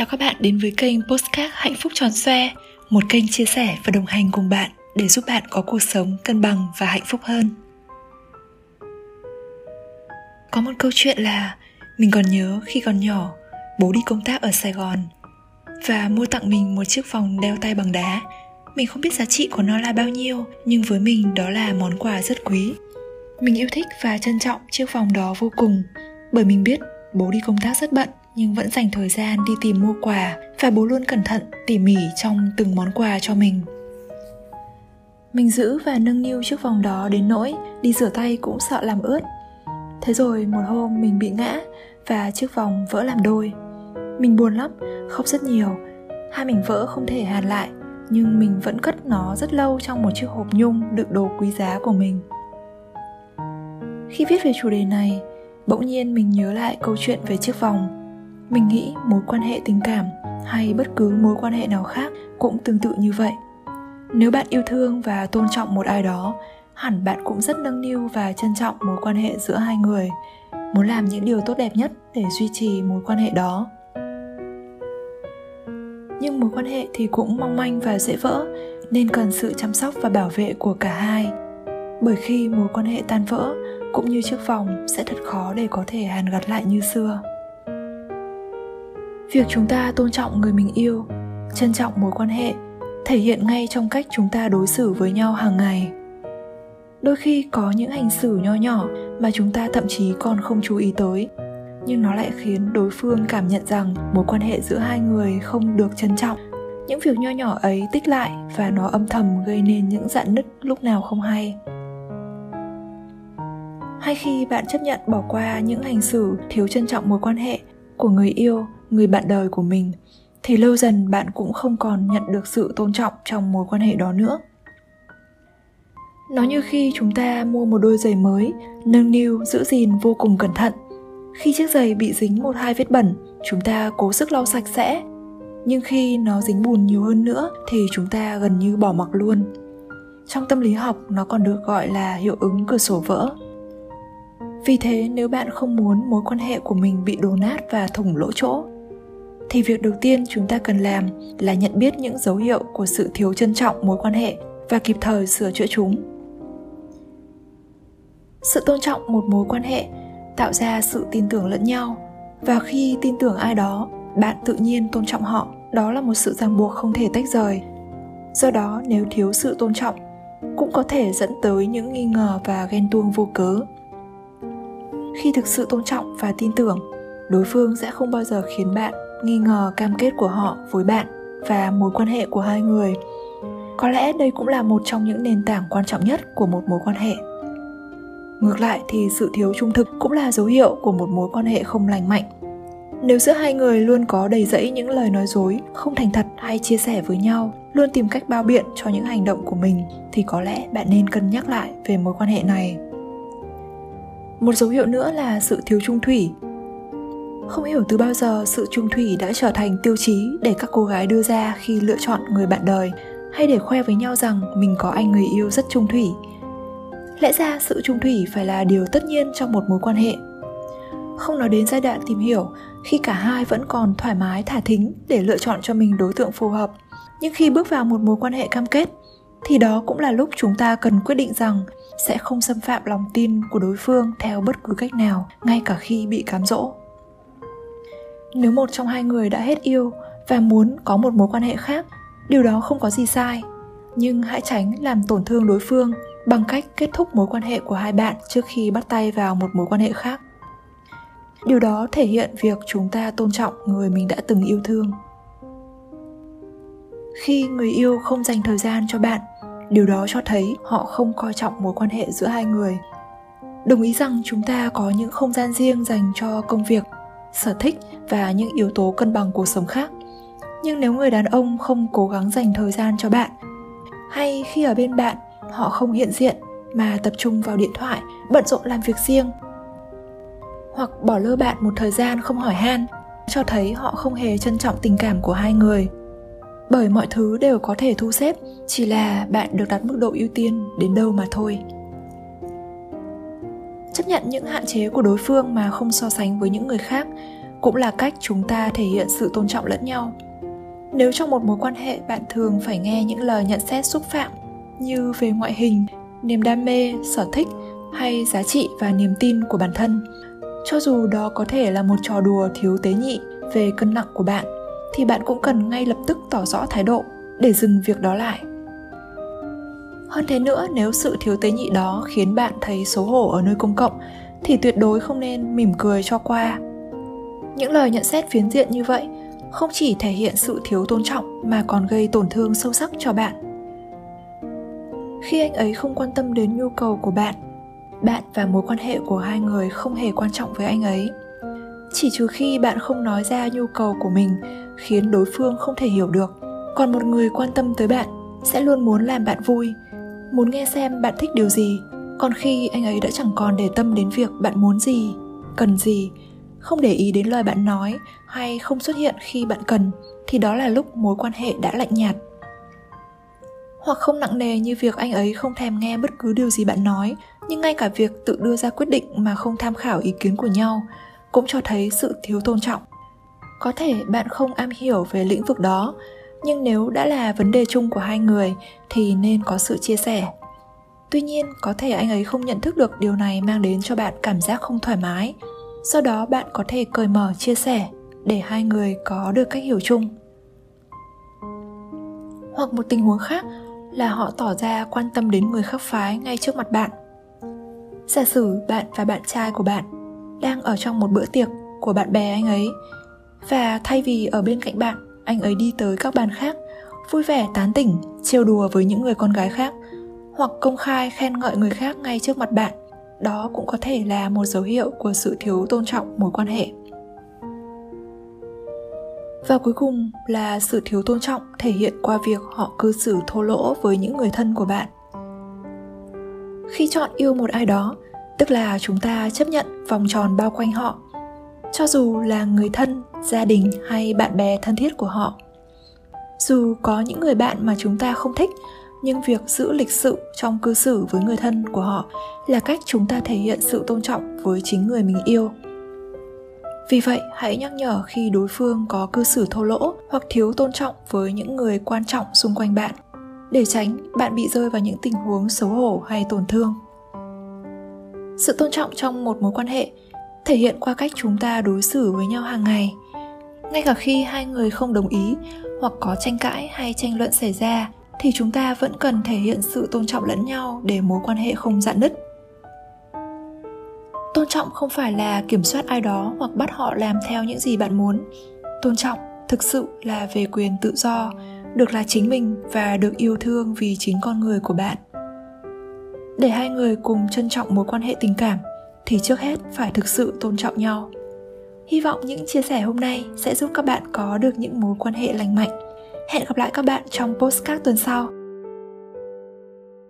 Chào các bạn đến với kênh Postcard Hạnh phúc tròn xoe, một kênh chia sẻ và đồng hành cùng bạn để giúp bạn có cuộc sống cân bằng và hạnh phúc hơn. Có một câu chuyện là mình còn nhớ khi còn nhỏ, bố đi công tác ở Sài Gòn và mua tặng mình một chiếc vòng đeo tay bằng đá. Mình không biết giá trị của nó là bao nhiêu, nhưng với mình đó là món quà rất quý. Mình yêu thích và trân trọng chiếc vòng đó vô cùng, bởi mình biết bố đi công tác rất bận nhưng vẫn dành thời gian đi tìm mua quà và bố luôn cẩn thận tỉ mỉ trong từng món quà cho mình. Mình giữ và nâng niu chiếc vòng đó đến nỗi đi rửa tay cũng sợ làm ướt. Thế rồi một hôm mình bị ngã và chiếc vòng vỡ làm đôi. Mình buồn lắm, khóc rất nhiều. Hai mình vỡ không thể hàn lại, nhưng mình vẫn cất nó rất lâu trong một chiếc hộp nhung đựng đồ quý giá của mình. Khi viết về chủ đề này, bỗng nhiên mình nhớ lại câu chuyện về chiếc vòng mình nghĩ mối quan hệ tình cảm hay bất cứ mối quan hệ nào khác cũng tương tự như vậy. Nếu bạn yêu thương và tôn trọng một ai đó, hẳn bạn cũng rất nâng niu và trân trọng mối quan hệ giữa hai người. Muốn làm những điều tốt đẹp nhất để duy trì mối quan hệ đó. Nhưng mối quan hệ thì cũng mong manh và dễ vỡ, nên cần sự chăm sóc và bảo vệ của cả hai. Bởi khi mối quan hệ tan vỡ, cũng như chiếc vòng, sẽ thật khó để có thể hàn gắn lại như xưa việc chúng ta tôn trọng người mình yêu, trân trọng mối quan hệ, thể hiện ngay trong cách chúng ta đối xử với nhau hàng ngày. Đôi khi có những hành xử nho nhỏ mà chúng ta thậm chí còn không chú ý tới, nhưng nó lại khiến đối phương cảm nhận rằng mối quan hệ giữa hai người không được trân trọng. Những việc nho nhỏ ấy tích lại và nó âm thầm gây nên những dạn nứt lúc nào không hay. Hay khi bạn chấp nhận bỏ qua những hành xử thiếu trân trọng mối quan hệ của người yêu người bạn đời của mình, thì lâu dần bạn cũng không còn nhận được sự tôn trọng trong mối quan hệ đó nữa. Nó như khi chúng ta mua một đôi giày mới, nâng niu, giữ gìn vô cùng cẩn thận. Khi chiếc giày bị dính một hai vết bẩn, chúng ta cố sức lau sạch sẽ. Nhưng khi nó dính bùn nhiều hơn nữa, thì chúng ta gần như bỏ mặc luôn. Trong tâm lý học, nó còn được gọi là hiệu ứng cửa sổ vỡ. Vì thế, nếu bạn không muốn mối quan hệ của mình bị đổ nát và thủng lỗ chỗ thì việc đầu tiên chúng ta cần làm là nhận biết những dấu hiệu của sự thiếu trân trọng mối quan hệ và kịp thời sửa chữa chúng. Sự tôn trọng một mối quan hệ tạo ra sự tin tưởng lẫn nhau, và khi tin tưởng ai đó, bạn tự nhiên tôn trọng họ. Đó là một sự ràng buộc không thể tách rời. Do đó, nếu thiếu sự tôn trọng, cũng có thể dẫn tới những nghi ngờ và ghen tuông vô cớ. Khi thực sự tôn trọng và tin tưởng, đối phương sẽ không bao giờ khiến bạn nghi ngờ cam kết của họ với bạn và mối quan hệ của hai người. Có lẽ đây cũng là một trong những nền tảng quan trọng nhất của một mối quan hệ. Ngược lại thì sự thiếu trung thực cũng là dấu hiệu của một mối quan hệ không lành mạnh. Nếu giữa hai người luôn có đầy rẫy những lời nói dối, không thành thật hay chia sẻ với nhau, luôn tìm cách bao biện cho những hành động của mình, thì có lẽ bạn nên cân nhắc lại về mối quan hệ này. Một dấu hiệu nữa là sự thiếu trung thủy không hiểu từ bao giờ sự trung thủy đã trở thành tiêu chí để các cô gái đưa ra khi lựa chọn người bạn đời. Hay để khoe với nhau rằng mình có anh người yêu rất trung thủy. Lẽ ra sự trung thủy phải là điều tất nhiên trong một mối quan hệ. Không nói đến giai đoạn tìm hiểu, khi cả hai vẫn còn thoải mái, thả thính để lựa chọn cho mình đối tượng phù hợp. Nhưng khi bước vào một mối quan hệ cam kết, thì đó cũng là lúc chúng ta cần quyết định rằng sẽ không xâm phạm lòng tin của đối phương theo bất cứ cách nào, ngay cả khi bị cám dỗ nếu một trong hai người đã hết yêu và muốn có một mối quan hệ khác, điều đó không có gì sai. Nhưng hãy tránh làm tổn thương đối phương bằng cách kết thúc mối quan hệ của hai bạn trước khi bắt tay vào một mối quan hệ khác. Điều đó thể hiện việc chúng ta tôn trọng người mình đã từng yêu thương. Khi người yêu không dành thời gian cho bạn, điều đó cho thấy họ không coi trọng mối quan hệ giữa hai người. Đồng ý rằng chúng ta có những không gian riêng dành cho công việc sở thích và những yếu tố cân bằng cuộc sống khác. Nhưng nếu người đàn ông không cố gắng dành thời gian cho bạn, hay khi ở bên bạn họ không hiện diện mà tập trung vào điện thoại, bận rộn làm việc riêng, hoặc bỏ lơ bạn một thời gian không hỏi han, cho thấy họ không hề trân trọng tình cảm của hai người. Bởi mọi thứ đều có thể thu xếp, chỉ là bạn được đặt mức độ ưu tiên đến đâu mà thôi nhận những hạn chế của đối phương mà không so sánh với những người khác, cũng là cách chúng ta thể hiện sự tôn trọng lẫn nhau. Nếu trong một mối quan hệ bạn thường phải nghe những lời nhận xét xúc phạm như về ngoại hình, niềm đam mê, sở thích hay giá trị và niềm tin của bản thân, cho dù đó có thể là một trò đùa thiếu tế nhị về cân nặng của bạn, thì bạn cũng cần ngay lập tức tỏ rõ thái độ để dừng việc đó lại hơn thế nữa, nếu sự thiếu tế nhị đó khiến bạn thấy xấu hổ ở nơi công cộng, thì tuyệt đối không nên mỉm cười cho qua. Những lời nhận xét phiến diện như vậy không chỉ thể hiện sự thiếu tôn trọng mà còn gây tổn thương sâu sắc cho bạn. Khi anh ấy không quan tâm đến nhu cầu của bạn bạn và mối quan hệ của hai người không hề quan trọng với anh ấy. Chỉ trừ khi bạn không nói ra nhu cầu của mình khiến đối phương không thể hiểu được, còn một người quan tâm tới bạn sẽ luôn muốn làm bạn vui muốn nghe xem bạn thích điều gì, còn khi anh ấy đã chẳng còn để tâm đến việc bạn muốn gì, cần gì, không để ý đến lời bạn nói hay không xuất hiện khi bạn cần, thì đó là lúc mối quan hệ đã lạnh nhạt. Hoặc không nặng nề như việc anh ấy không thèm nghe bất cứ điều gì bạn nói, nhưng ngay cả việc tự đưa ra quyết định mà không tham khảo ý kiến của nhau cũng cho thấy sự thiếu tôn trọng. Có thể bạn không am hiểu về lĩnh vực đó nhưng nếu đã là vấn đề chung của hai người, thì nên có sự chia sẻ. Tuy nhiên, có thể anh ấy không nhận thức được điều này mang đến cho bạn cảm giác không thoải mái. Sau đó, bạn có thể cởi mở chia sẻ để hai người có được cách hiểu chung. Hoặc một tình huống khác là họ tỏ ra quan tâm đến người khác phái ngay trước mặt bạn. Giả sử bạn và bạn trai của bạn đang ở trong một bữa tiệc của bạn bè anh ấy, và thay vì ở bên cạnh bạn anh ấy đi tới các bàn khác, vui vẻ, tán tỉnh, trêu đùa với những người con gái khác, hoặc công khai khen ngợi người khác ngay trước mặt bạn. Đó cũng có thể là một dấu hiệu của sự thiếu tôn trọng mối quan hệ. Và cuối cùng là sự thiếu tôn trọng thể hiện qua việc họ cư xử thô lỗ với những người thân của bạn. Khi chọn yêu một ai đó, tức là chúng ta chấp nhận vòng tròn bao quanh họ cho dù là người thân, gia đình hay bạn bè thân thiết của họ. Dù có những người bạn mà chúng ta không thích, nhưng việc giữ lịch sự trong cư xử với người thân của họ là cách chúng ta thể hiện sự tôn trọng với chính người mình yêu. Vì vậy, hãy nhắc nhở khi đối phương có cư xử thô lỗ hoặc thiếu tôn trọng với những người quan trọng xung quanh bạn, để tránh bạn bị rơi vào những tình huống xấu hổ hay tổn thương. Sự tôn trọng trong một mối quan hệ thể hiện qua cách chúng ta đối xử với nhau hàng ngày. Ngay cả khi hai người không đồng ý hoặc có tranh cãi hay tranh luận xảy ra, thì chúng ta vẫn cần thể hiện sự tôn trọng lẫn nhau để mối quan hệ không dạn nứt. Tôn trọng không phải là kiểm soát ai đó hoặc bắt họ làm theo những gì bạn muốn. Tôn trọng thực sự là về quyền tự do, được là chính mình và được yêu thương vì chính con người của bạn. Để hai người cùng trân trọng mối quan hệ tình cảm thì trước hết phải thực sự tôn trọng nhau. Hy vọng những chia sẻ hôm nay sẽ giúp các bạn có được những mối quan hệ lành mạnh. Hẹn gặp lại các bạn trong postcard tuần sau.